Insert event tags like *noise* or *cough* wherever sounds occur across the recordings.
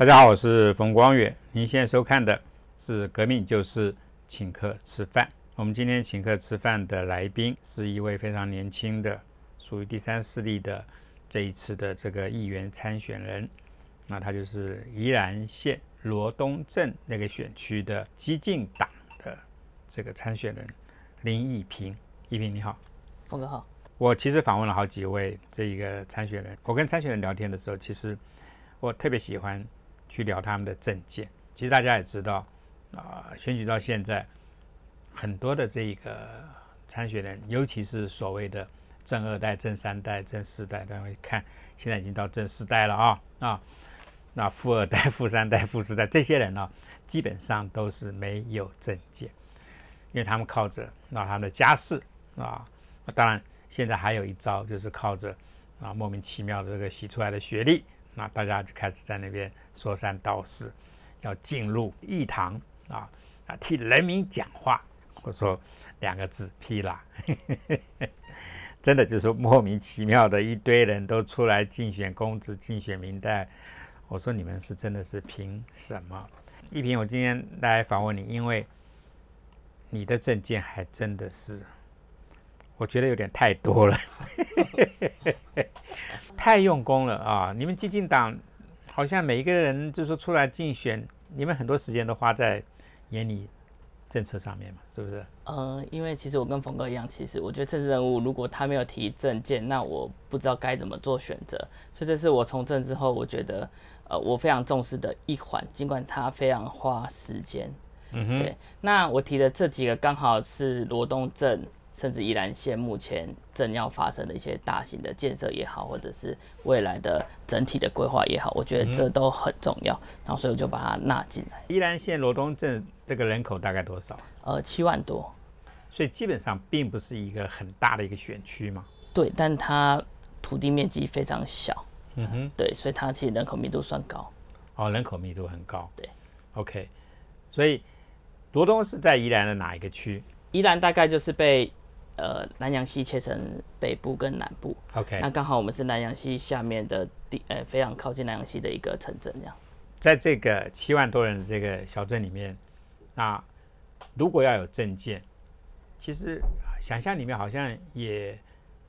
大家好，我是冯光远。您现在收看的是《革命就是请客吃饭》。我们今天请客吃饭的来宾是一位非常年轻的，属于第三势力的这一次的这个议员参选人。那他就是宜兰县罗东镇那个选区的激进党的这个参选人林义平。义平你好，峰哥好。我其实访问了好几位这一个参选人。我跟参选人聊天的时候，其实我特别喜欢。去聊他们的政见，其实大家也知道，啊，选举到现在，很多的这个参选人，尤其是所谓的正二代、正三代、正四代，大家会看，现在已经到正四代了啊啊，那富二代、*laughs* 富三代、富四代这些人呢，基本上都是没有政见，因为他们靠着那他们的家世啊，那当然现在还有一招，就是靠着啊莫名其妙的这个洗出来的学历。那大家就开始在那边说三道四，要进入议堂啊啊替人民讲话，或者说两个字批啦，*laughs* 真的就是莫名其妙的一堆人都出来竞选公职、竞选民代。我说你们是真的是凭什么？一平，我今天来访问你，因为你的证件还真的是，我觉得有点太多了。*laughs* 太用功了啊！你们激进党好像每一个人就说出来竞选，你们很多时间都花在眼里政策上面嘛，是不是？呃，因为其实我跟冯哥一样，其实我觉得政治人物如果他没有提政见，那我不知道该怎么做选择。所以这是我从政之后，我觉得呃我非常重视的一环，尽管他非常花时间。嗯哼。对，那我提的这几个刚好是罗东镇。甚至宜兰县目前正要发生的一些大型的建设也好，或者是未来的整体的规划也好，我觉得这都很重要。然后所以我就把它纳进来。宜兰县罗东镇这个人口大概多少？呃，七万多。所以基本上并不是一个很大的一个选区嘛。对，但它土地面积非常小。嗯哼。对，所以它其实人口密度算高。哦，人口密度很高。对。OK，所以罗东是在宜兰的哪一个区？宜兰大概就是被。呃，南洋溪切成北部跟南部，OK，那刚好我们是南洋溪下面的地，呃，非常靠近南洋溪的一个城镇，这样。在这个七万多人的这个小镇里面，那如果要有证件，其实想象里面好像也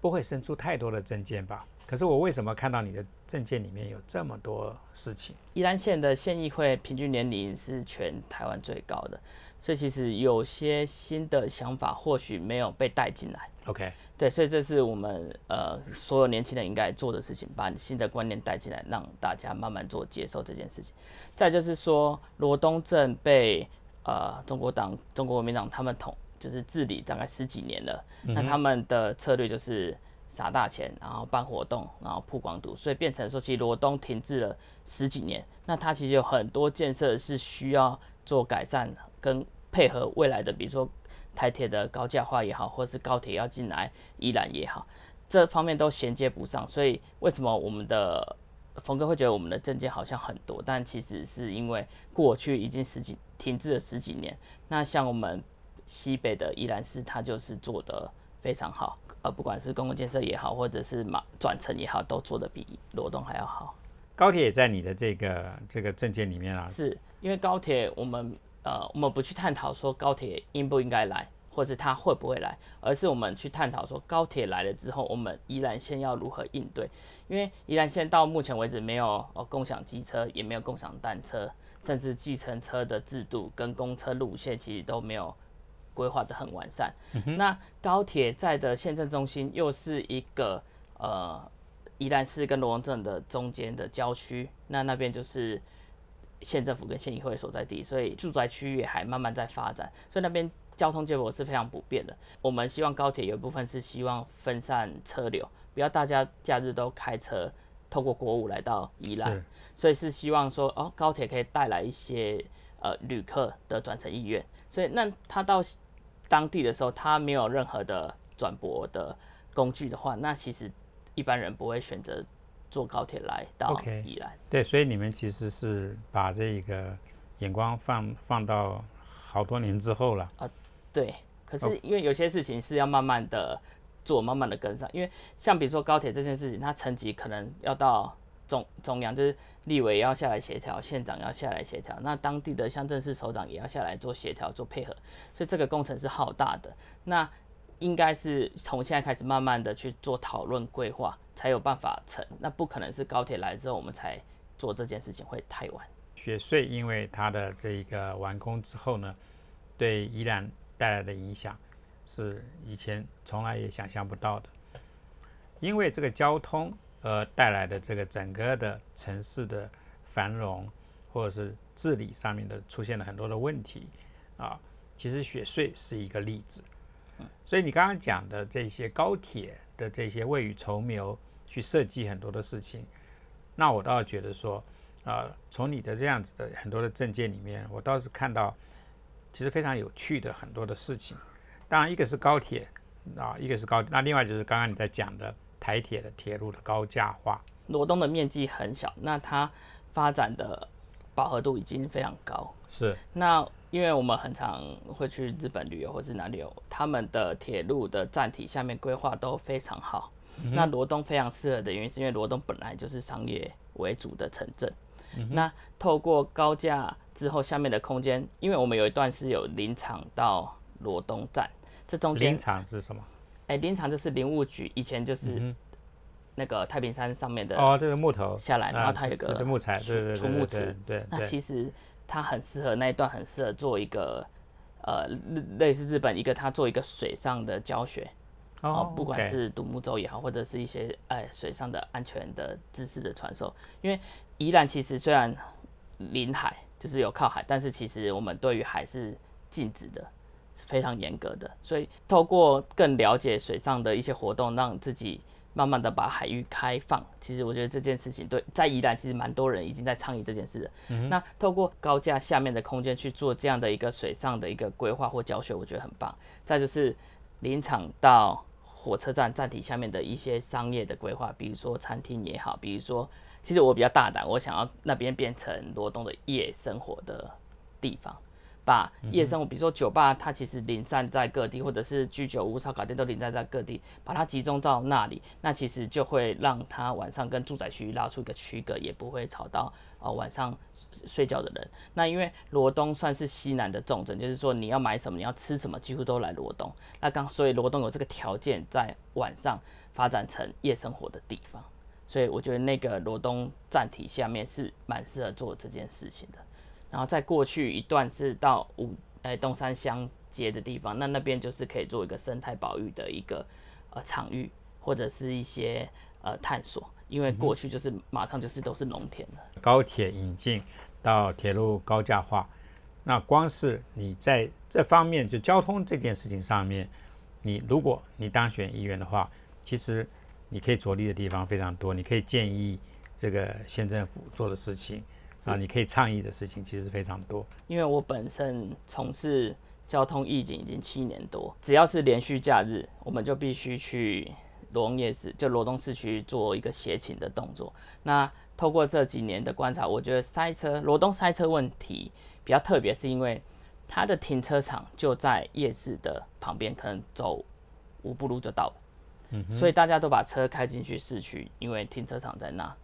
不会生出太多的证件吧？可是我为什么看到你的证件里面有这么多事情？宜兰县的县议会平均年龄是全台湾最高的。所以其实有些新的想法或许没有被带进来。OK，对，所以这是我们呃所有年轻人应该做的事情，把新的观念带进来，让大家慢慢做接受这件事情。再就是说，罗东镇被呃中国党、中国国民党他们统就是治理大概十几年了，那他们的策略就是撒大钱，然后办活动，然后曝光度，所以变成说其实罗东停滞了十几年。那它其实有很多建设是需要做改善。跟配合未来的，比如说台铁的高架化也好，或是高铁要进来宜兰也好，这方面都衔接不上。所以为什么我们的峰哥会觉得我们的证件好像很多？但其实是因为过去已经十几停滞了十几年。那像我们西北的宜兰市，它就是做的非常好，呃，不管是公共建设也好，或者是马转乘也好，都做的比罗东还要好。高铁也在你的这个这个证件里面啊？是因为高铁我们。呃，我们不去探讨说高铁应不应该来，或是它会不会来，而是我们去探讨说高铁来了之后，我们宜兰县要如何应对。因为宜兰县到目前为止没有哦共享机车，也没有共享单车，甚至计程车的制度跟公车路线其实都没有规划的很完善。那高铁在的县政中心又是一个呃宜兰市跟罗东镇的中间的郊区，那那边就是。县政府跟县议会所在地，所以住宅区域还慢慢在发展，所以那边交通结果是非常不便的。我们希望高铁有一部分是希望分散车流，不要大家假日都开车透过国五来到宜兰，所以是希望说哦，高铁可以带来一些呃旅客的转乘意愿。所以那他到当地的时候，他没有任何的转驳的工具的话，那其实一般人不会选择。坐高铁来到宜兰，对，所以你们其实是把这个眼光放放到好多年之后了啊。对，可是因为有些事情是要慢慢的做，慢慢的跟上。因为像比如说高铁这件事情，它层级可能要到中中央，就是立委要下来协调，县长要下来协调，那当地的乡镇市首长也要下来做协调、做配合，所以这个工程是浩大的。那应该是从现在开始慢慢的去做讨论规划，才有办法成。那不可能是高铁来之后我们才做这件事情，会太晚。雪隧因为它的这一个完工之后呢，对宜兰带来的影响是以前从来也想象不到的。因为这个交通而带来的这个整个的城市的繁荣，或者是治理上面的出现了很多的问题啊，其实雪隧是一个例子。所以你刚刚讲的这些高铁的这些未雨绸缪去设计很多的事情，那我倒觉得说，啊，从你的这样子的很多的证件里面，我倒是看到其实非常有趣的很多的事情。当然，一个是高铁啊，一个是高，那另外就是刚刚你在讲的。台铁的铁路的高架化，罗东的面积很小，那它发展的饱和度已经非常高。是，那因为我们很常会去日本旅游或是哪里游，他们的铁路的站体下面规划都非常好。那罗东非常适合的原因，是因为罗东本来就是商业为主的城镇。那透过高架之后，下面的空间，因为我们有一段是有林场到罗东站，这中间林场是什么？哎，林场就是林务局，以前就是那个太平山上面的哦，这个木头下来，然后它有个木材，对对对，木池，对。那其实它很适合那一段，很适合做一个呃类似日本一个它做一个水上的教学哦，不管是独木舟也好，或者是一些哎水上的安全的知识的传授。因为宜兰其实虽然临海，就是有靠海，但是其实我们对于海是禁止的。是非常严格的，所以透过更了解水上的一些活动，让自己慢慢的把海域开放。其实我觉得这件事情对在宜兰其实蛮多人已经在倡议这件事的。那透过高架下面的空间去做这样的一个水上的一个规划或教学，我觉得很棒。再就是林场到火车站站体下面的一些商业的规划，比如说餐厅也好，比如说其实我比较大胆，我想要那边变成罗东的夜生活的地方。把夜生活，比如说酒吧，它其实零散在各地，或者是居酒屋、烧烤店都零散在各地，把它集中到那里，那其实就会让它晚上跟住宅区拉出一个区隔，也不会吵到啊晚上睡觉的人。那因为罗东算是西南的重镇，就是说你要买什么，你要吃什么，几乎都来罗东。那刚所以罗东有这个条件，在晚上发展成夜生活的地方，所以我觉得那个罗东站体下面是蛮适合做这件事情的。然后再过去一段是到五诶东山乡街的地方，那那边就是可以做一个生态保育的一个呃场域，或者是一些呃探索，因为过去就是马上就是都是农田了。高铁引进到铁路高架化，那光是你在这方面就交通这件事情上面，你如果你当选议员的话，其实你可以着力的地方非常多，你可以建议这个县政府做的事情。啊，你可以倡议的事情其实非常多。因为我本身从事交通预警已经七年多，只要是连续假日，我们就必须去罗东夜市，就罗东市区做一个协勤的动作。那透过这几年的观察，我觉得塞车，罗东塞车问题比较特别，是因为它的停车场就在夜市的旁边，可能走五步路就到了。嗯，所以大家都把车开进去市区，因为停车场在那。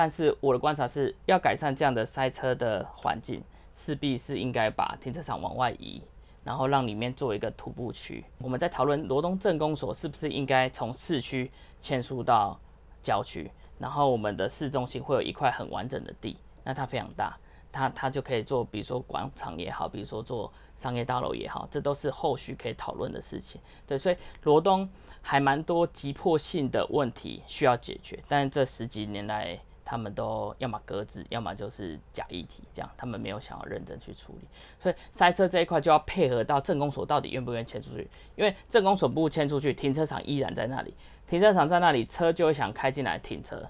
但是我的观察是要改善这样的塞车的环境，势必是应该把停车场往外移，然后让里面做一个徒步区。我们在讨论罗东镇公所是不是应该从市区迁出到郊区，然后我们的市中心会有一块很完整的地，那它非常大，它它就可以做，比如说广场也好，比如说做商业大楼也好，这都是后续可以讨论的事情。对，所以罗东还蛮多急迫性的问题需要解决，但这十几年来。他们都要么搁置，要么就是假议题，这样他们没有想要认真去处理。所以塞车这一块就要配合到政工所到底愿不愿意迁出去，因为政工所不迁出去，停车场依然在那里，停车场在那里，车就会想开进来停车。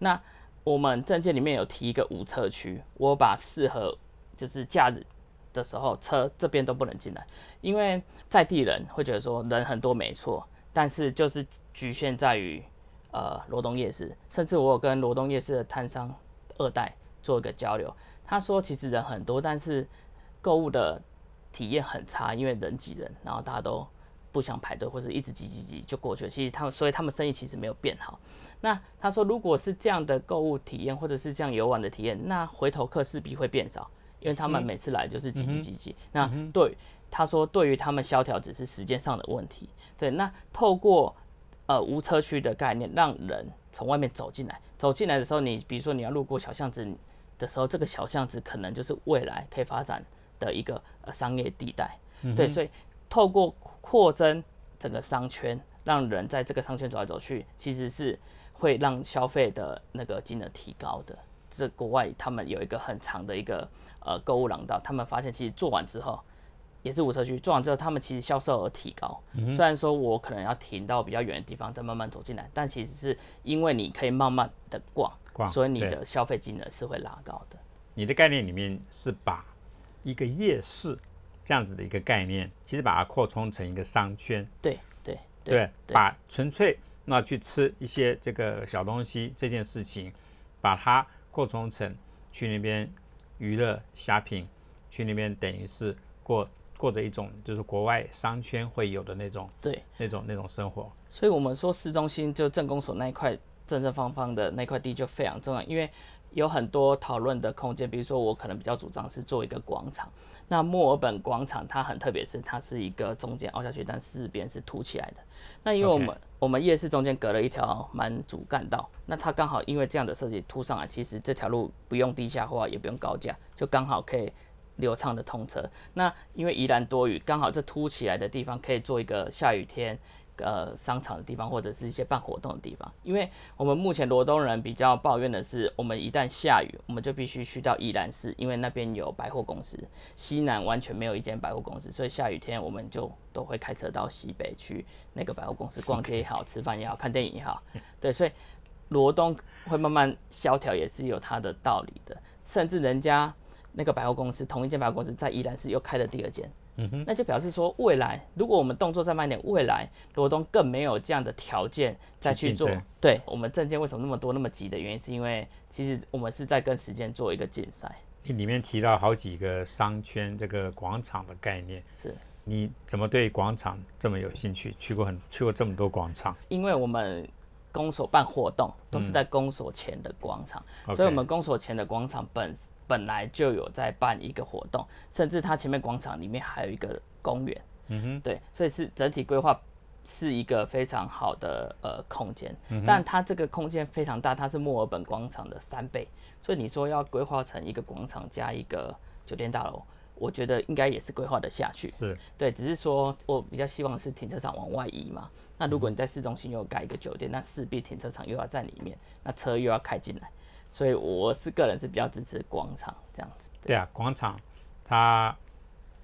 那我们证件里面有提一个无车区，我把适合就是假日的时候车这边都不能进来，因为在地人会觉得说人很多没错，但是就是局限在于。呃，罗东夜市，甚至我有跟罗东夜市的摊商二代做一个交流，他说其实人很多，但是购物的体验很差，因为人挤人，然后大家都不想排队，或者一直挤挤挤就过去了。其实他们，所以他们生意其实没有变好。那他说，如果是这样的购物体验，或者是这样游玩的体验，那回头客势必会变少，因为他们每次来就是挤挤挤挤。那对他说，对于他们萧条只是时间上的问题。对，那透过呃无车区的概念，让人从外面走进来，走进来的时候，你比如说你要路过小巷子的时候，这个小巷子可能就是未来可以发展的一个呃商业地带。对，所以透过扩增整个商圈，让人在这个商圈走来走去，其实是会让消费的那个金额提高的。这国外他们有一个很长的一个呃购物廊道，他们发现其实做完之后，也是无车区做完之后，他们其实销售额提高。虽然说我可能要停到比较远的地方再慢慢走进来，但其实是因为你可以慢慢的逛，所以你的消费金额是会拉高的。你的概念里面是把一个夜市。这样子的一个概念，其实把它扩充成一个商圈，对对对，把纯粹那去吃一些这个小东西这件事情，把它扩充成去那边娱乐、shopping，，去那边等于是过过着一种就是国外商圈会有的那种对那种那种生活。所以我们说市中心就政工所那一块正正方方的那块地就非常重要，因为有很多讨论的空间。比如说我可能比较主张是做一个广场。那墨尔本广场它很特别，是它是一个中间凹下去，但四边是凸起来的。那因为我们我们夜市中间隔了一条蛮主干道，那它刚好因为这样的设计凸上来，其实这条路不用地下化，也不用高架，就刚好可以流畅的通车。那因为宜兰多雨，刚好这凸起来的地方可以做一个下雨天。呃，商场的地方或者是一些办活动的地方，因为我们目前罗东人比较抱怨的是，我们一旦下雨，我们就必须去到宜兰市，因为那边有百货公司，西南完全没有一间百货公司，所以下雨天我们就都会开车到西北去那个百货公司逛街也好，吃饭也好，看电影也好，对，所以罗东会慢慢萧条也是有它的道理的，甚至人家那个百货公司同一间百货公司在宜兰市又开了第二间。嗯哼那就表示说，未来如果我们动作再慢点，未来罗东更没有这样的条件再去做。对我们证件为什么那么多那么急的原因，是因为其实我们是在跟时间做一个竞赛。你里面提到好几个商圈这个广场的概念，是你怎么对广场这么有兴趣？去过很去过这么多广场？因为我们公所办活动都是在公所前的广场，所以我们公所前的广场本。本来就有在办一个活动，甚至它前面广场里面还有一个公园，嗯哼，对，所以是整体规划是一个非常好的呃空间，但它这个空间非常大，它是墨尔本广场的三倍，所以你说要规划成一个广场加一个酒店大楼，我觉得应该也是规划的下去，是。对，只是说我比较希望是停车场往外移嘛，那如果你在市中心又盖一个酒店，那势必停车场又要在里面，那车又要开进来。所以我是个人是比较支持广场这样子。对啊，广场它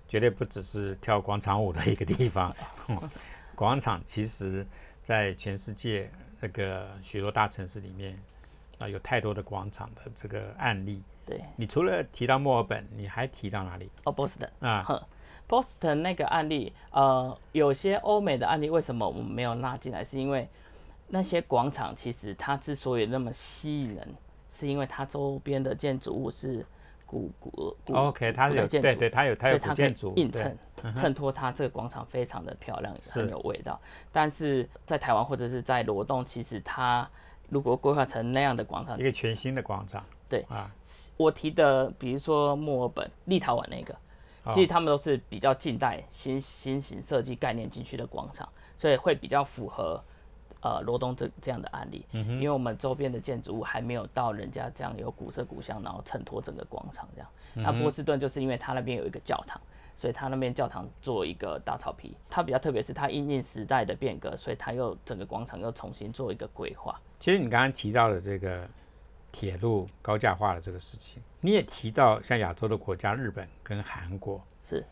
绝对不只是跳广场舞的一个地方。*laughs* 广场其实，在全世界那个许多大城市里面啊，有太多的广场的这个案例。对。你除了提到墨尔本，你还提到哪里？哦，波士顿啊。哼，波士顿那个案例，呃，有些欧美的案例，为什么我们没有拉进来？是因为那些广场其实它之所以那么吸引人。是因为它周边的建筑物是古古古 OK，它有对对，它有它有建筑，映衬衬托它这个广场非常的漂亮，很有味道。但是在台湾或者是在罗东，其实它如果规划成那样的广场，一个全新的广场，对啊，我提的比如说墨尔本、立陶宛那个，其实他们都是比较近代新新型设计概念进去的广场，所以会比较符合。呃，罗东这这样的案例，因为我们周边的建筑物还没有到人家这样有古色古香，然后衬托整个广场这样。那波士顿就是因为它那边有一个教堂，所以它那边教堂做一个大草皮。它比较特别是它因应时代的变革，所以它又整个广场又重新做一个规划。其实你刚刚提到的这个铁路高架化的这个事情，你也提到像亚洲的国家日本跟韩国是，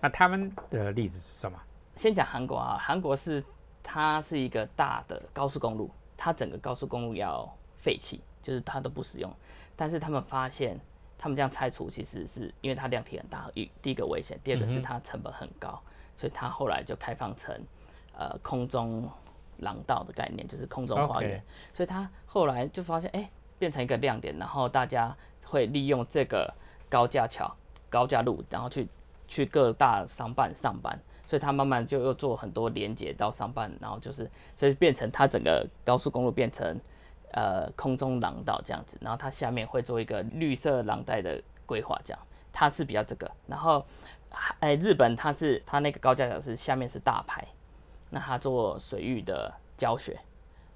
那他们的例子是什么？先讲韩国啊，韩国是。它是一个大的高速公路，它整个高速公路要废弃，就是它都不使用。但是他们发现，他们这样拆除其实是因为它量体很大，一第一个危险，第二个是它成本很高，所以它后来就开放成呃空中廊道的概念，就是空中花园。所以它后来就发现，哎，变成一个亮点，然后大家会利用这个高架桥、高架路，然后去去各大商办上班。所以他慢慢就又做很多连接到上半，然后就是所以变成它整个高速公路变成呃空中廊道这样子，然后它下面会做一个绿色廊带的规划，这样它是比较这个，然后哎日本它是它那个高架桥是下面是大牌，那它做水域的教学，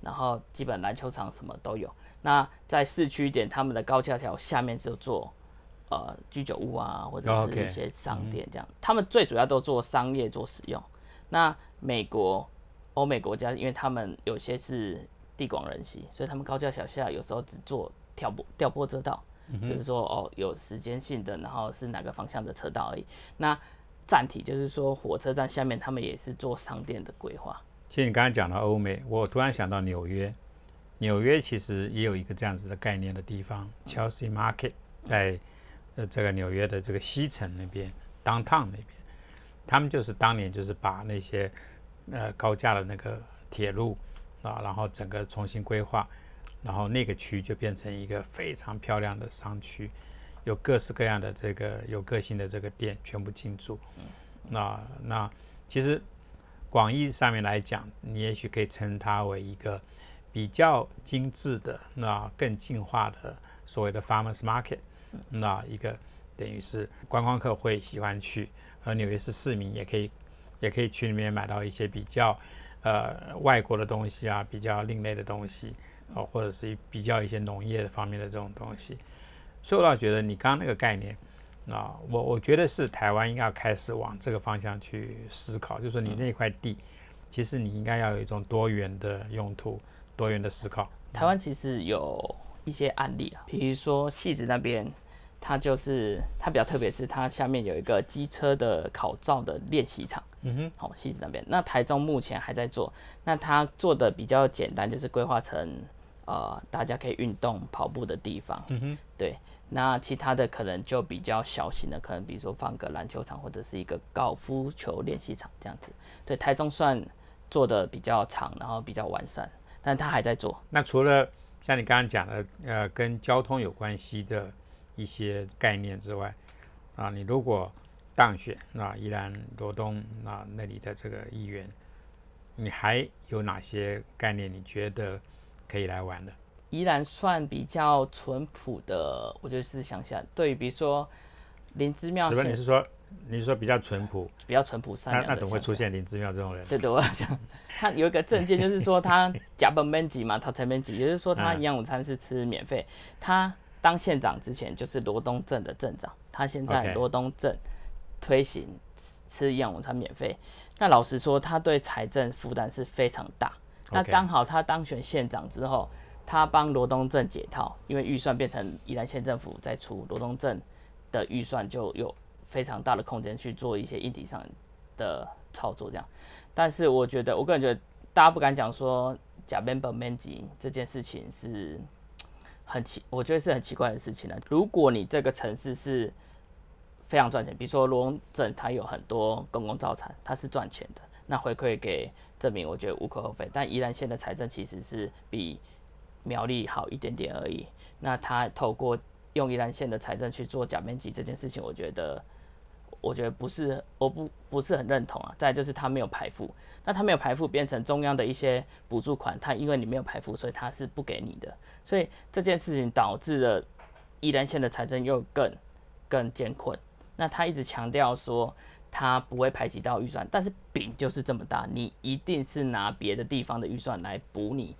然后基本篮球场什么都有。那在市区点，他们的高架桥下面就做呃居酒屋啊，或者是一些商店这样。他们最主要都做商业做使用。那美国、欧美国家，因为他们有些是地广人稀，所以他们高架小下有时候只做调拨调拨车道，就是说哦有时间性的，然后是哪个方向的车道而已。那站体就是说火车站下面他们也是做商店的规划。其实你刚才讲到欧美，我突然想到纽约。纽约其实也有一个这样子的概念的地方，Chelsea Market，在呃这个纽约的这个西城那边，Downtown 那边，他们就是当年就是把那些呃高架的那个铁路啊，然后整个重新规划，然后那个区就变成一个非常漂亮的商区，有各式各样的这个有个性的这个店全部进驻。那那其实广义上面来讲，你也许可以称它为一个。比较精致的，那更进化的所谓的 farmers market，那一个等于是观光客会喜欢去，而纽约市市民也可以也可以去里面买到一些比较呃外国的东西啊，比较另类的东西哦，或者是比较一些农业方面的这种东西。所以我倒觉得你刚刚那个概念，啊，我我觉得是台湾应该要开始往这个方向去思考，就是说你那块地，其实你应该要有一种多元的用途。多元的思考。台湾其实有一些案例啊，比如说戏子那边，它就是它比较特别，是它下面有一个机车的考照的练习场。嗯哼，好，西子那边。那台中目前还在做，那它做的比较简单，就是规划成呃大家可以运动跑步的地方。嗯哼，对。那其他的可能就比较小型的，可能比如说放个篮球场或者是一个高尔夫球练习场这样子。对，台中算做的比较长，然后比较完善。但它还在做。那除了像你刚刚讲的，呃，跟交通有关系的一些概念之外，啊，你如果当选，那依然罗东那那里的这个议员，你还有哪些概念？你觉得可以来玩的？依然算比较淳朴的，我就是想想，对，比如说林之妙，什么？你是说？你说比较淳朴，比较淳朴善良那那怎么会出现林之妙这种人？对对，我要讲，他有一个证件，就是说他 *laughs* 假本面级嘛，他才面级，也就是说他营养午餐是吃免费。他当县长之前就是罗东镇的镇长，他现在罗东镇推行吃营养午餐免费。那老实说，他对财政负担是非常大。那刚好他当选县长之后，他帮罗东镇解套，因为预算变成宜兰县政府在出，罗东镇的预算就有。非常大的空间去做一些硬体上的操作，这样。但是我觉得，我个人觉得，大家不敢讲说假 member man 级这件事情是很奇，我觉得是很奇怪的事情了。如果你这个城市是非常赚钱，比如说罗龙镇，它有很多公共造产，它是赚钱的，那回馈给证明，我觉得无可厚非。但宜兰县的财政其实是比苗栗好一点点而已。那它透过用宜兰县的财政去做假面积这件事情，我觉得。我觉得不是，我不不是很认同啊。再就是他没有排付，那他没有排付变成中央的一些补助款，他因为你没有排付，所以他是不给你的。所以这件事情导致了宜兰县的财政又更更艰困。那他一直强调说他不会排挤到预算，但是饼就是这么大，你一定是拿别的地方的预算来补你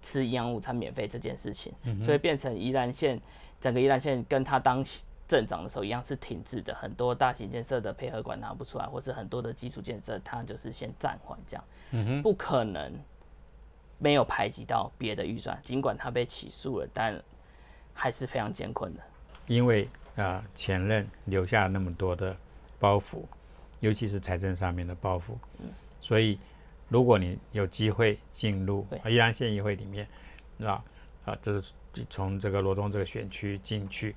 吃营养午餐免费这件事情，所以变成宜兰县整个宜兰县跟他当。镇长的时候一样是停滞的，很多大型建设的配合管拿不出来，或是很多的基础建设，它就是先暂缓这样，嗯不可能没有排挤到别的预算。尽管他被起诉了，但还是非常艰困的。因为啊，前任留下了那么多的包袱，尤其是财政上面的包袱，所以如果你有机会进入宜兰县议会里面，是吧？啊，就是从这个罗东这个选区进去。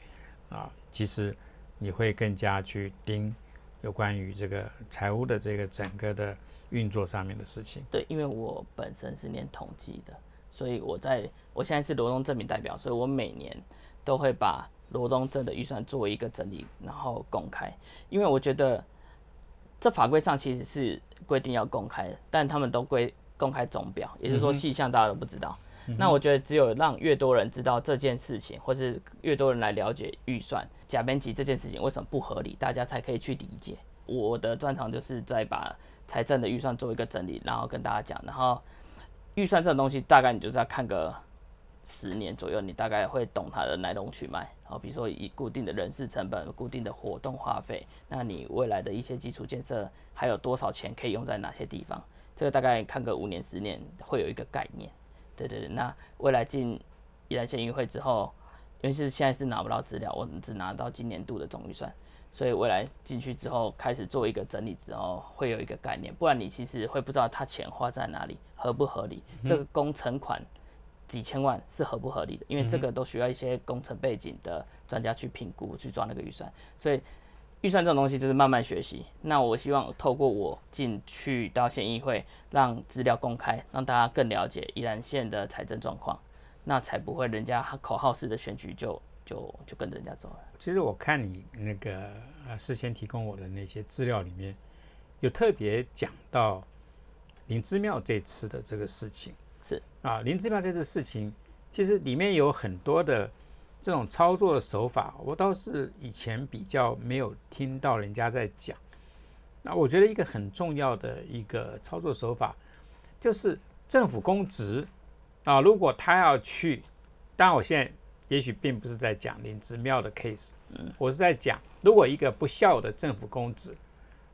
啊，其实你会更加去盯有关于这个财务的这个整个的运作上面的事情。对，因为我本身是念统计的，所以我在我现在是罗东证明代表，所以我每年都会把罗东镇的预算做一个整理，然后公开。因为我觉得这法规上其实是规定要公开的，但他们都规公开总表，也就是说细项大家都不知道。那我觉得只有让越多人知道这件事情，或是越多人来了解预算假编辑这件事情为什么不合理，大家才可以去理解。我的专长就是在把财政的预算做一个整理，然后跟大家讲。然后预算这种东西，大概你就是要看个十年左右，你大概会懂它的来龙去脉。好，比如说以固定的人事成本、固定的活动花费，那你未来的一些基础建设还有多少钱可以用在哪些地方？这个大概看个五年、十年会有一个概念。对对对，那未来进宜兰县议会之后，因为是现在是拿不到资料，我们只拿到今年度的总预算，所以未来进去之后开始做一个整理之后，会有一个概念，不然你其实会不知道他钱花在哪里，合不合理。这个工程款几千万是合不合理的，因为这个都需要一些工程背景的专家去评估去抓那个预算，所以。预算这种东西就是慢慢学习。那我希望透过我进去到县议会，让资料公开，让大家更了解宜兰县的财政状况，那才不会人家口号式的选举就就就跟着人家走了。其实我看你那个呃事先提供我的那些资料里面，有特别讲到林之庙这次的这个事情。是啊，林之庙这次事情，其实里面有很多的。这种操作的手法，我倒是以前比较没有听到人家在讲。那我觉得一个很重要的一个操作手法，就是政府公职啊，如果他要去，当然我现在也许并不是在讲林之庙的 case，我是在讲，如果一个不孝的政府公职，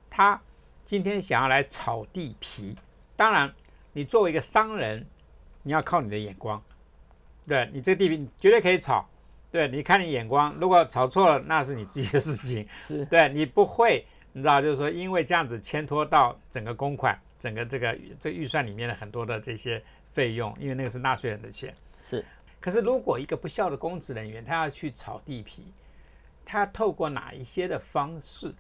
他今天想要来炒地皮，当然你作为一个商人，你要靠你的眼光，对你这个地皮绝对可以炒。对，你看你眼光，如果炒错了，那是你自己的事情。*laughs* 是，对你不会，你知道，就是说，因为这样子牵拖到整个公款、整个这个这预算里面的很多的这些费用，因为那个是纳税人的钱。是，可是如果一个不孝的公职人员，他要去炒地皮，他透过哪一些的方式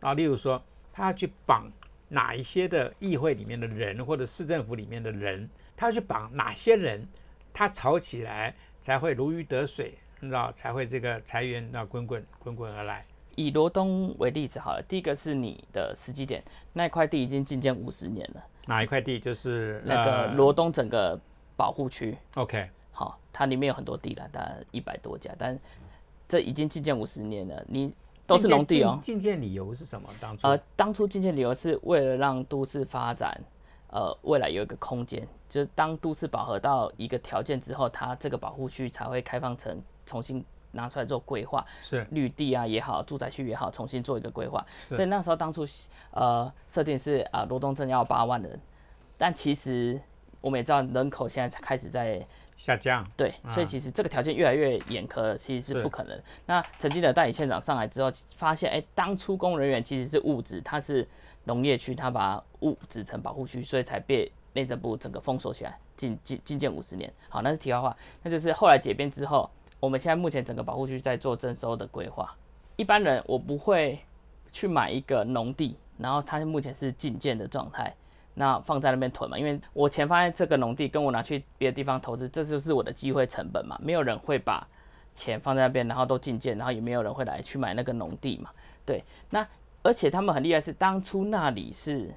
啊？例如说，他要去绑哪一些的议会里面的人，或者市政府里面的人，他要去绑哪些人，他炒起来才会如鱼得水。你知道才会这个财源那滚滚滚滚而来。以罗东为例子好了，第一个是你的时机点，那块地已经进建五十年了。哪一块地？就是那个罗东整个保护区。OK，好，它里面有很多地了，大概一百多家，但这已经进建五十年了，你都是农地哦。进建理由是什么？当初？呃，当初进建理由是为了让都市发展。呃，未来有一个空间，就是当都市饱和到一个条件之后，它这个保护区才会开放成重新拿出来做规划，是绿地啊也好，住宅区也好，重新做一个规划。所以那时候当初呃设定是啊罗东镇要八万人，但其实我们也知道人口现在才开始在下降，对，所以其实这个条件越来越严苛了，其实是不可能。那曾经的代理县长上来之后，发现哎，当初工人员其实是物质，它是。农业区，他把物质成保护区，所以才被内政部整个封锁起来，禁禁禁建五十年。好，那是题外话，那就是后来解编之后，我们现在目前整个保护区在做征收的规划。一般人我不会去买一个农地，然后它目前是禁建的状态，那放在那边囤嘛，因为我钱放在这个农地，跟我拿去别的地方投资，这就是我的机会成本嘛。没有人会把钱放在那边，然后都禁建，然后也没有人会来去买那个农地嘛。对，那。而且他们很厉害，是当初那里是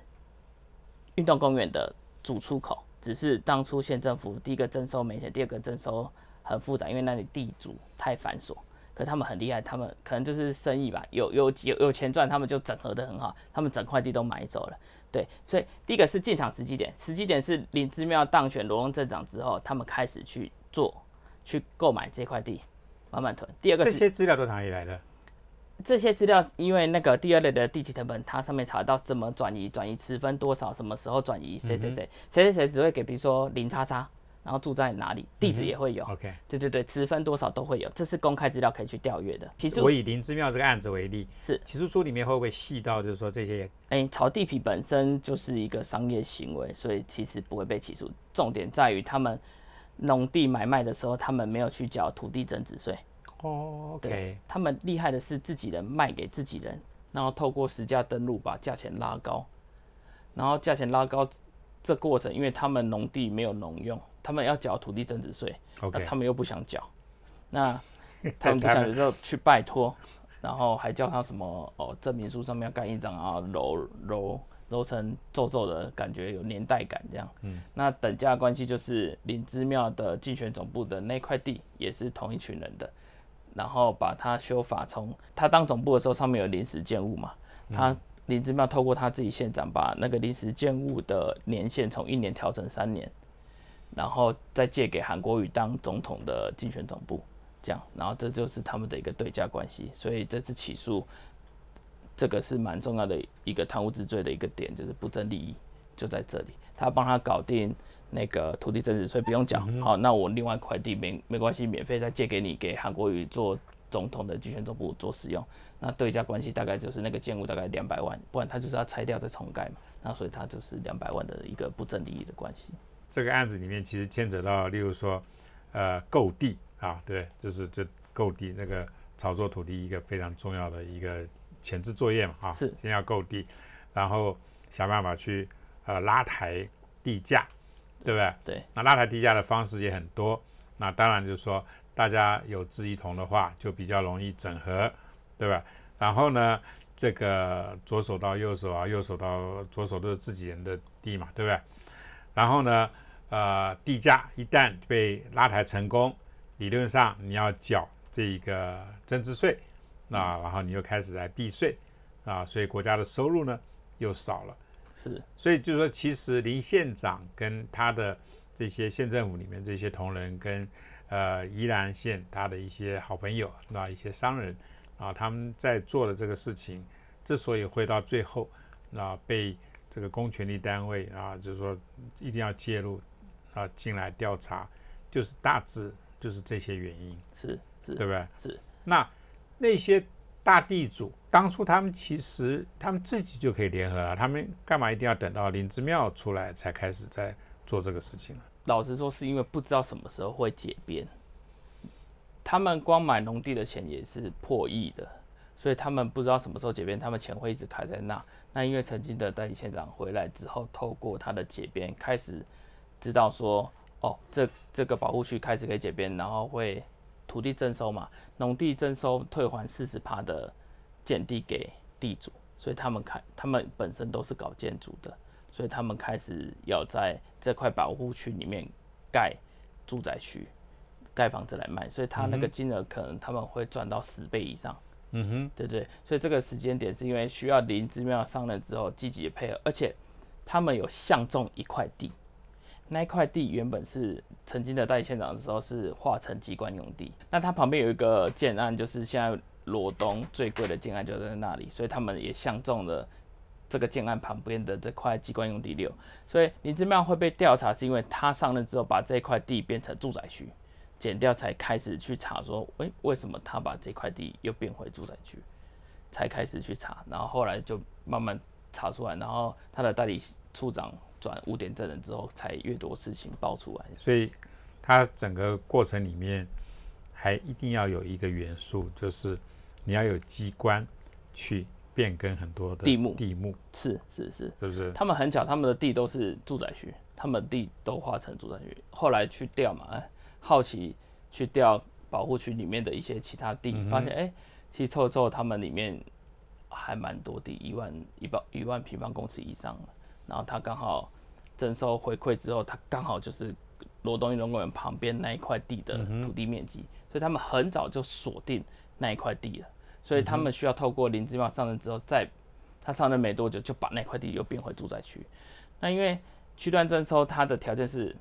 运动公园的主出口，只是当初县政府第一个征收没钱，第二个征收很复杂，因为那里地主太繁琐。可他们很厉害，他们可能就是生意吧，有有有有钱赚，他们就整合的很好，他们整块地都买走了。对，所以第一个是进场时机点，时机点是林之妙当选罗东镇长之后，他们开始去做去购买这块地，慢慢囤。第二个这些资料都哪里来的？这些资料，因为那个第二类的地契成本，它上面查到怎么转移，转移持分多少，什么时候转移，谁谁谁，谁谁谁只会给，比如说零叉叉，然后住在哪里，地址也会有。OK，对对对，持分多少都会有，这是公开资料可以去调阅的。其实我以林之庙这个案子为例，是起诉书里面会不会细到，就是说这些？哎，炒地皮本身就是一个商业行为，所以其实不会被起诉。重点在于他们农地买卖的时候，他们没有去缴土地增值税。哦，，OK，，他们厉害的是自己人卖给自己人，然后透过实价登录把价钱拉高，然后价钱拉高这过程，因为他们农地没有农用，他们要缴土地增值税，那他们又不想缴，那 *laughs* 他们不想的时候去拜托然后还叫他什么哦，证明书上面要盖印章啊，揉揉揉成皱皱的感觉，有年代感这样。嗯，那等价关系就是林芝庙的竞选总部的那块地也是同一群人的，然后把他修法从他当总部的时候上面有临时建物嘛，他林芝庙透过他自己县长把那个临时建物的年限从一年调成三年，然后再借给韩国瑜当总统的竞选总部。这样，然后这就是他们的一个对价关系，所以这次起诉，这个是蛮重要的一个贪污治罪的一个点，就是不正利益就在这里。他帮他搞定那个土地增值税不用讲，好，那我另外块地没没关系，免费再借给你，给韩国瑜做总统的竞选总部做使用。那对价关系大概就是那个建物大概两百万，不然他就是要拆掉再重盖嘛，那所以他就是两百万的一个不正利益的关系。这个案子里面其实牵扯到，例如说，呃，购地。啊，对，就是这购地那个炒作土地一个非常重要的一个前置作业嘛，啊，是先要购地，然后想办法去呃拉抬地价，对不对？对。那拉抬地价的方式也很多，那当然就是说大家有志一同的话，就比较容易整合，对吧？然后呢，这个左手到右手啊，右手到左手都是自己人的地嘛，对不对？然后呢，呃，地价一旦被拉抬成功。理论上你要缴这一个增值税，那然后你又开始来避税啊，所以国家的收入呢又少了。是，所以就是说，其实林县长跟他的这些县政府里面这些同仁，跟呃宜兰县他的一些好朋友，那一些商人啊，他们在做的这个事情，之所以会到最后那被这个公权力单位啊，就是说一定要介入啊进来调查，就是大致。就是这些原因，是是，对不对？是。那那些大地主当初他们其实他们自己就可以联合了，他们干嘛一定要等到林之庙出来才开始在做这个事情呢？老实说，是因为不知道什么时候会解编。他们光买农地的钱也是破亿的，所以他们不知道什么时候解编，他们钱会一直卡在那。那因为曾经的代理县长回来之后，透过他的解编，开始知道说。哦，这这个保护区开始可以解编，然后会土地征收嘛，农地征收退还四十趴的建地给地主，所以他们开，他们本身都是搞建筑的，所以他们开始要在这块保护区里面盖住宅区，盖房子来卖，所以他那个金额可能他们会赚到十倍以上。嗯哼，对对，所以这个时间点是因为需要林之妙上任之后积极配合，而且他们有相中一块地。那块地原本是曾经的代理县长的时候是划成机关用地，那它旁边有一个建案，就是现在罗东最贵的建案就在那里，所以他们也相中了这个建案旁边的这块机关用地六。所以林之妙会被调查，是因为他上任之后把这块地变成住宅区，减掉才开始去查说，诶，为什么他把这块地又变回住宅区，才开始去查，然后后来就慢慢查出来，然后他的代理处长。转污点证人之后，才越多事情爆出来。所以，它整个过程里面还一定要有一个元素，就是你要有机关去变更很多的地目。地目是是是，是不是？他们很巧，他们的地都是住宅区，他们地都划成住宅区。后来去调嘛，哎，好奇去调保护区里面的一些其他地，发现哎，其实凑凑他们里面还蛮多地，一万一百一万平方公尺以上了。然后他刚好征收回馈之后，他刚好就是罗东运动公园旁边那一块地的土地面积，所以他们很早就锁定那一块地了。所以他们需要透过林志茂上任之后，再他上任没多久就把那块地又变回住宅区。那因为区段征收，它的条件是。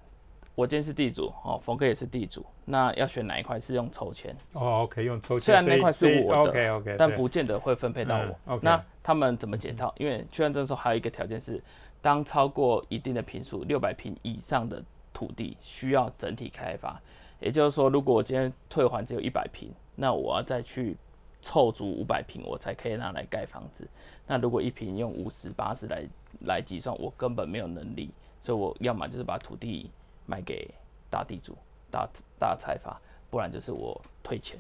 我今天是地主哦，冯哥也是地主，那要选哪一块是用抽签哦，OK，用抽签。虽然那块是我的但不见得会分配到我。那他们怎么解套？因为区段征收还有一个条件是，当超过一定的平数，六百平以上的土地需要整体开发。也就是说，如果我今天退还只有一百平，那我要再去凑足五百平，我才可以拿来盖房子。那如果一平用五十八十来来计算，我根本没有能力，所以我要么就是把土地。卖给大地主、大大财阀，不然就是我退钱，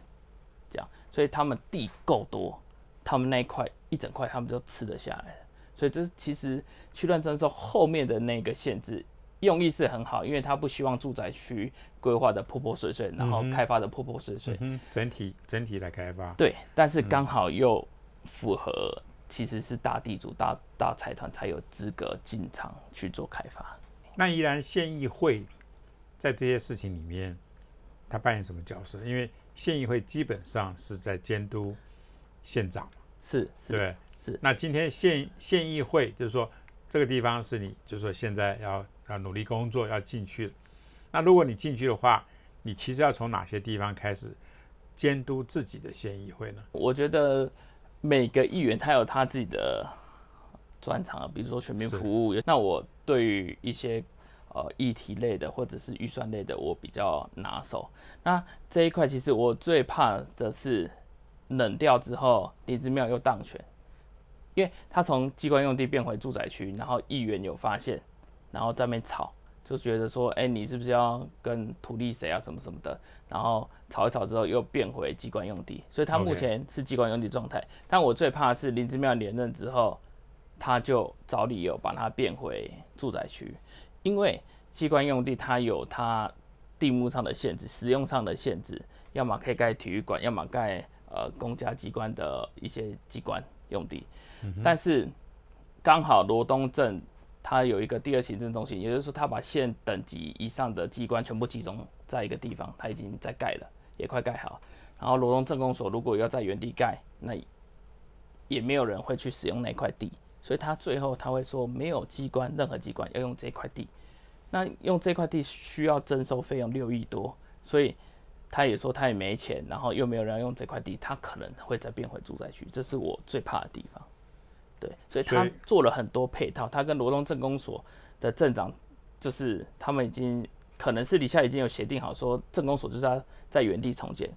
这样。所以他们地够多，他们那一块一整块，他们就吃得下来。所以这其实区段征收后面的那个限制，用意是很好，因为他不希望住宅区规划的破破碎碎，然后开发的破破碎碎，嗯，整体整体来开发。对，但是刚好又符合，其实是大地主、大大财团才有资格进场去做开发。那依然县议会在这些事情里面，他扮演什么角色？因为县议会基本上是在监督县长，是，对，是。那今天县县议会就是说，这个地方是你，就是说现在要要努力工作，要进去。那如果你进去的话，你其实要从哪些地方开始监督自己的县议会呢？我觉得每个议员他有他自己的专长，比如说全民服务。那我对于一些呃，议题类的或者是预算类的，我比较拿手。那这一块其实我最怕的是冷掉之后，林之妙又当选，因为他从机关用地变回住宅区，然后议员有发现，然后在那边吵，就觉得说，哎，你是不是要跟土地谁啊什么什么的，然后吵一吵之后又变回机关用地，所以他目前是机关用地状态。但我最怕的是林之妙连任之后，他就找理由把它变回住宅区。因为机关用地它有它地目上的限制，使用上的限制，要么可以盖体育馆，要么盖呃公家机关的一些机关用地。但是刚好罗东镇它有一个第二行政中心，也就是说它把县等级以上的机关全部集中在一个地方，它已经在盖了，也快盖好。然后罗东镇公所如果要在原地盖，那也没有人会去使用那块地。所以他最后他会说，没有机关，任何机关要用这块地，那用这块地需要征收费用六亿多，所以他也说他也没钱，然后又没有人要用这块地，他可能会再变回住宅区，这是我最怕的地方。对，所以他做了很多配套，他跟罗东镇公所的镇长，就是他们已经可能是底下已经有协定好，说镇公所就是要在原地重建。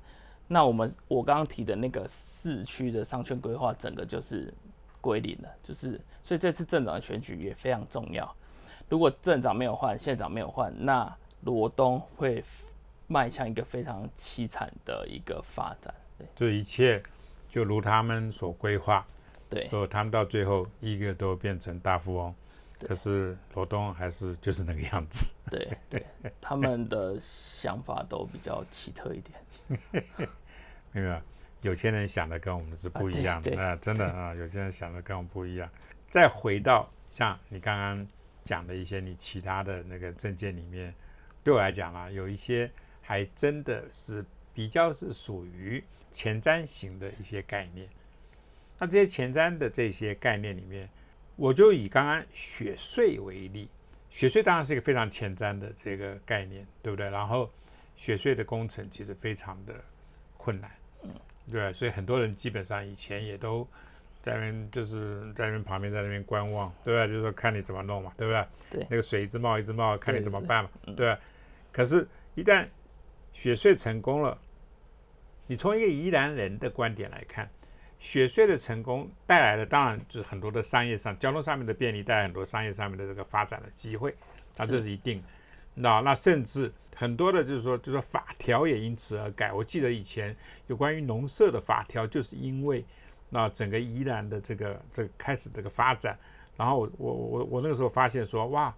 那我们我刚刚提的那个市区的商圈规划，整个就是。归零了，就是所以这次镇长的选举也非常重要。如果镇长没有换，县长没有换，那罗东会迈向一个非常凄惨的一个发展。对，这一切就如他们所规划。对，说他们到最后一个都变成大富翁，可是罗东还是就是那个样子。对对，他们的想法都比较奇特一点。*laughs* 没有。有钱人想的跟我们是不一样的啊，真的啊，有钱人想的跟我们不一样。再回到像你刚刚讲的一些你其他的那个证件里面，对我来讲啊，有一些还真的是比较是属于前瞻型的一些概念。那这些前瞻的这些概念里面，我就以刚刚雪穗为例，雪穗当然是一个非常前瞻的这个概念，对不对？然后雪穗的工程其实非常的困难。对，所以很多人基本上以前也都在那边，就是在那边旁边，在那边观望，对吧？就是说看你怎么弄嘛，对不对？对，那个水一直冒一直冒，看你怎么办嘛，对可是，一旦雪穗成功了，你从一个宜兰人的观点来看，雪隧的成功带来的当然就是很多的商业上、交通上面的便利，带来很多商业上面的这个发展的机会，那这是一定。那那甚至。很多的，就是说，就是说法条也因此而改。我记得以前有关于农舍的法条，就是因为那整个宜兰的这个这个开始这个发展，然后我我我我那个时候发现说，哇，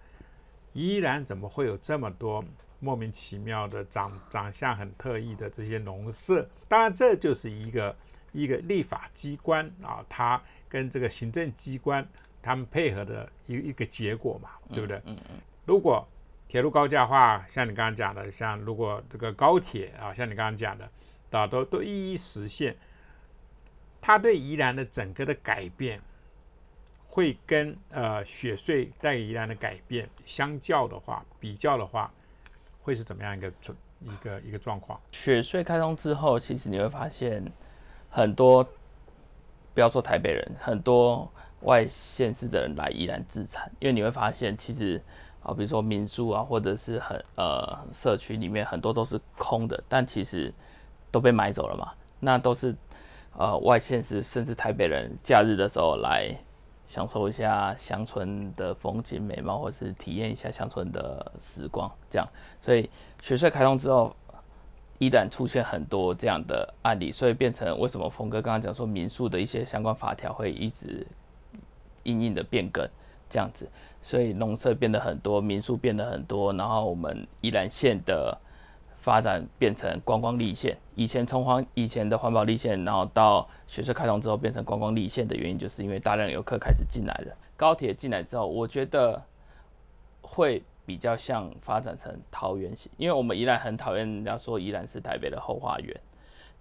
宜兰怎么会有这么多莫名其妙的长长相很特异的这些农舍？当然，这就是一个一个立法机关啊，它跟这个行政机关他们配合的一一个结果嘛，对不对？嗯嗯。如果铁路高架化，像你刚刚讲的，像如果这个高铁啊，像你刚刚讲的，啊，都都一一实现，它对宜兰的整个的改变，会跟呃雪穗带给宜兰的改变相较的话，比较的话，会是怎么样一个状一个一个状况？雪穗开通之后，其实你会发现很多，不要说台北人，很多外县市的人来宜兰自产，因为你会发现其实。啊，比如说民宿啊，或者是很呃社区里面很多都是空的，但其实都被买走了嘛。那都是呃外县市甚至台北人假日的时候来享受一下乡村的风景美貌，或是体验一下乡村的时光，这样。所以雪隧开通之后，依然出现很多这样的案例，所以变成为什么峰哥刚刚讲说民宿的一些相关法条会一直硬硬的变更。这样子，所以农舍变得很多，民宿变得很多，然后我们宜兰县的发展变成观光立县。以前从环以前的环保立县，然后到学社开通之后变成观光立县的原因，就是因为大量游客开始进来了。高铁进来之后，我觉得会比较像发展成桃园型，因为我们宜兰很讨厌人家说宜兰是台北的后花园，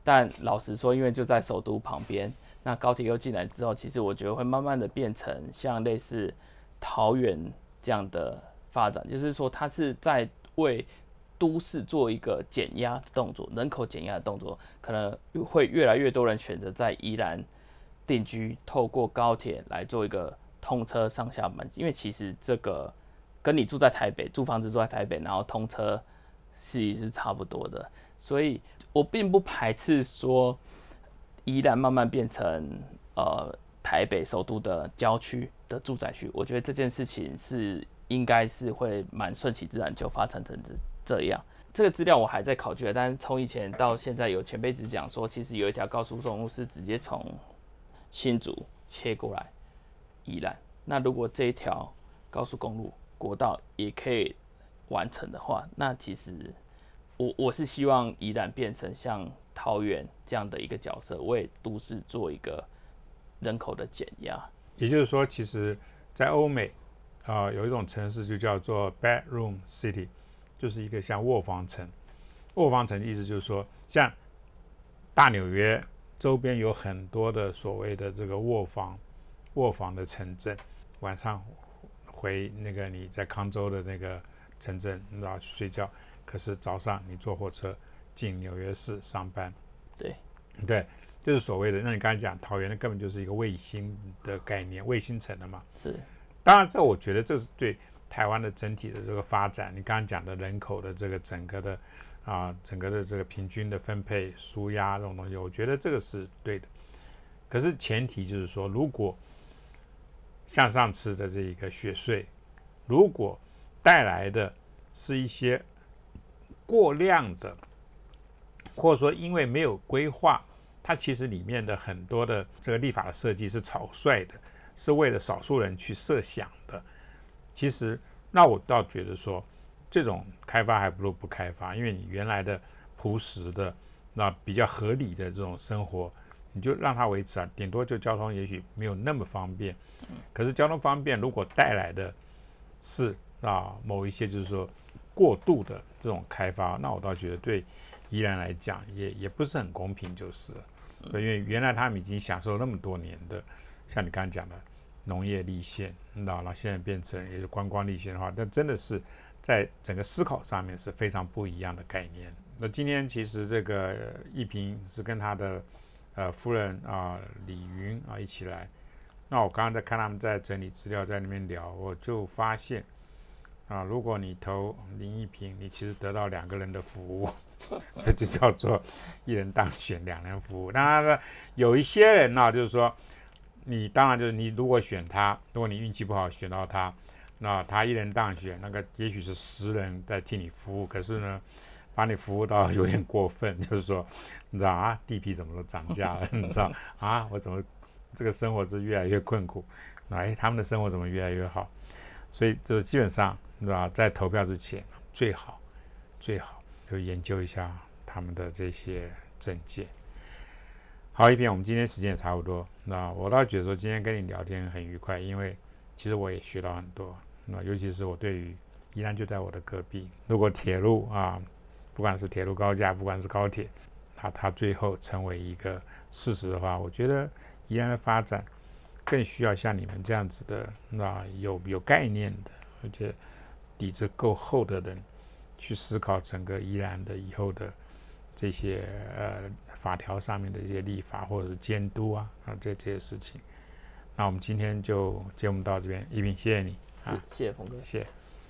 但老实说，因为就在首都旁边，那高铁又进来之后，其实我觉得会慢慢的变成像类似桃园这样的发展，就是说它是在为都市做一个减压的动作，人口减压的动作，可能会越来越多人选择在宜兰定居，透过高铁来做一个通车上下班，因为其实这个跟你住在台北租房子住在台北，然后通车是是差不多的，所以我并不排斥说宜兰慢慢变成呃台北首都的郊区的住宅区，我觉得这件事情是应该是会蛮顺其自然就发展成这。这样，这个资料我还在考据，但是从以前到现在，有前辈子讲说，其实有一条高速公路是直接从新竹切过来宜兰。那如果这一条高速公路国道也可以完成的话，那其实我我是希望宜兰变成像桃园这样的一个角色，为都市做一个人口的减压。也就是说，其实，在欧美啊，有一种城市就叫做 bedroom city。就是一个像卧房城，卧房城的意思就是说，像大纽约周边有很多的所谓的这个卧房、卧房的城镇，晚上回那个你在康州的那个城镇，然后去睡觉，可是早上你坐火车进纽约市上班。对，对，就是所谓的，那你刚才讲桃园，那根本就是一个卫星的概念，卫星城的嘛。是，当然这我觉得这是对。台湾的整体的这个发展，你刚刚讲的人口的这个整个的啊，整个的这个平均的分配、输压这种东西，我觉得这个是对的。可是前提就是说，如果像上次的这一个雪税，如果带来的是一些过量的，或者说因为没有规划，它其实里面的很多的这个立法的设计是草率的，是为了少数人去设想的。其实，那我倒觉得说，这种开发还不如不开发，因为你原来的朴实的那比较合理的这种生活，你就让它维持啊，顶多就交通也许没有那么方便。可是交通方便，如果带来的是啊某一些就是说过度的这种开发，那我倒觉得对依然来讲也也不是很公平，就是，因为原来他们已经享受那么多年的，像你刚刚讲的。农业立县，那那现在变成也是观光立县的话，那真的是在整个思考上面是非常不一样的概念。那今天其实这个一平是跟他的呃夫人啊李云啊一起来。那我刚刚在看他们在整理资料，在那边聊，我就发现啊，如果你投林一平，你其实得到两个人的服务，*laughs* 这就叫做一人当选，两人服务。当然，有一些人呢，就是说。你当然就是你，如果选他，如果你运气不好选到他，那他一人当选，那个也许是十人在替你服务，可是呢，把你服务到有点过分，*laughs* 就是说，你知道啊，地皮怎么都涨价了，*laughs* 你知道啊，我怎么这个生活是越来越困苦，哎，他们的生活怎么越来越好？所以就基本上，你知道？在投票之前，最好最好就研究一下他们的这些证件。好，一篇，我们今天时间也差不多。那我倒觉得说，今天跟你聊天很愉快，因为其实我也学到很多。那尤其是我对于宜兰就在我的隔壁，如果铁路啊，不管是铁路高架，不管是高铁，那它最后成为一个事实的话，我觉得宜兰的发展更需要像你们这样子的，那有有概念的，而且底子够厚的人去思考整个宜兰的以后的这些呃。法条上面的一些立法或者是监督啊啊这这些事情，那我们今天就节目到这边，一斌谢谢你啊，谢谢峰哥，谢谢。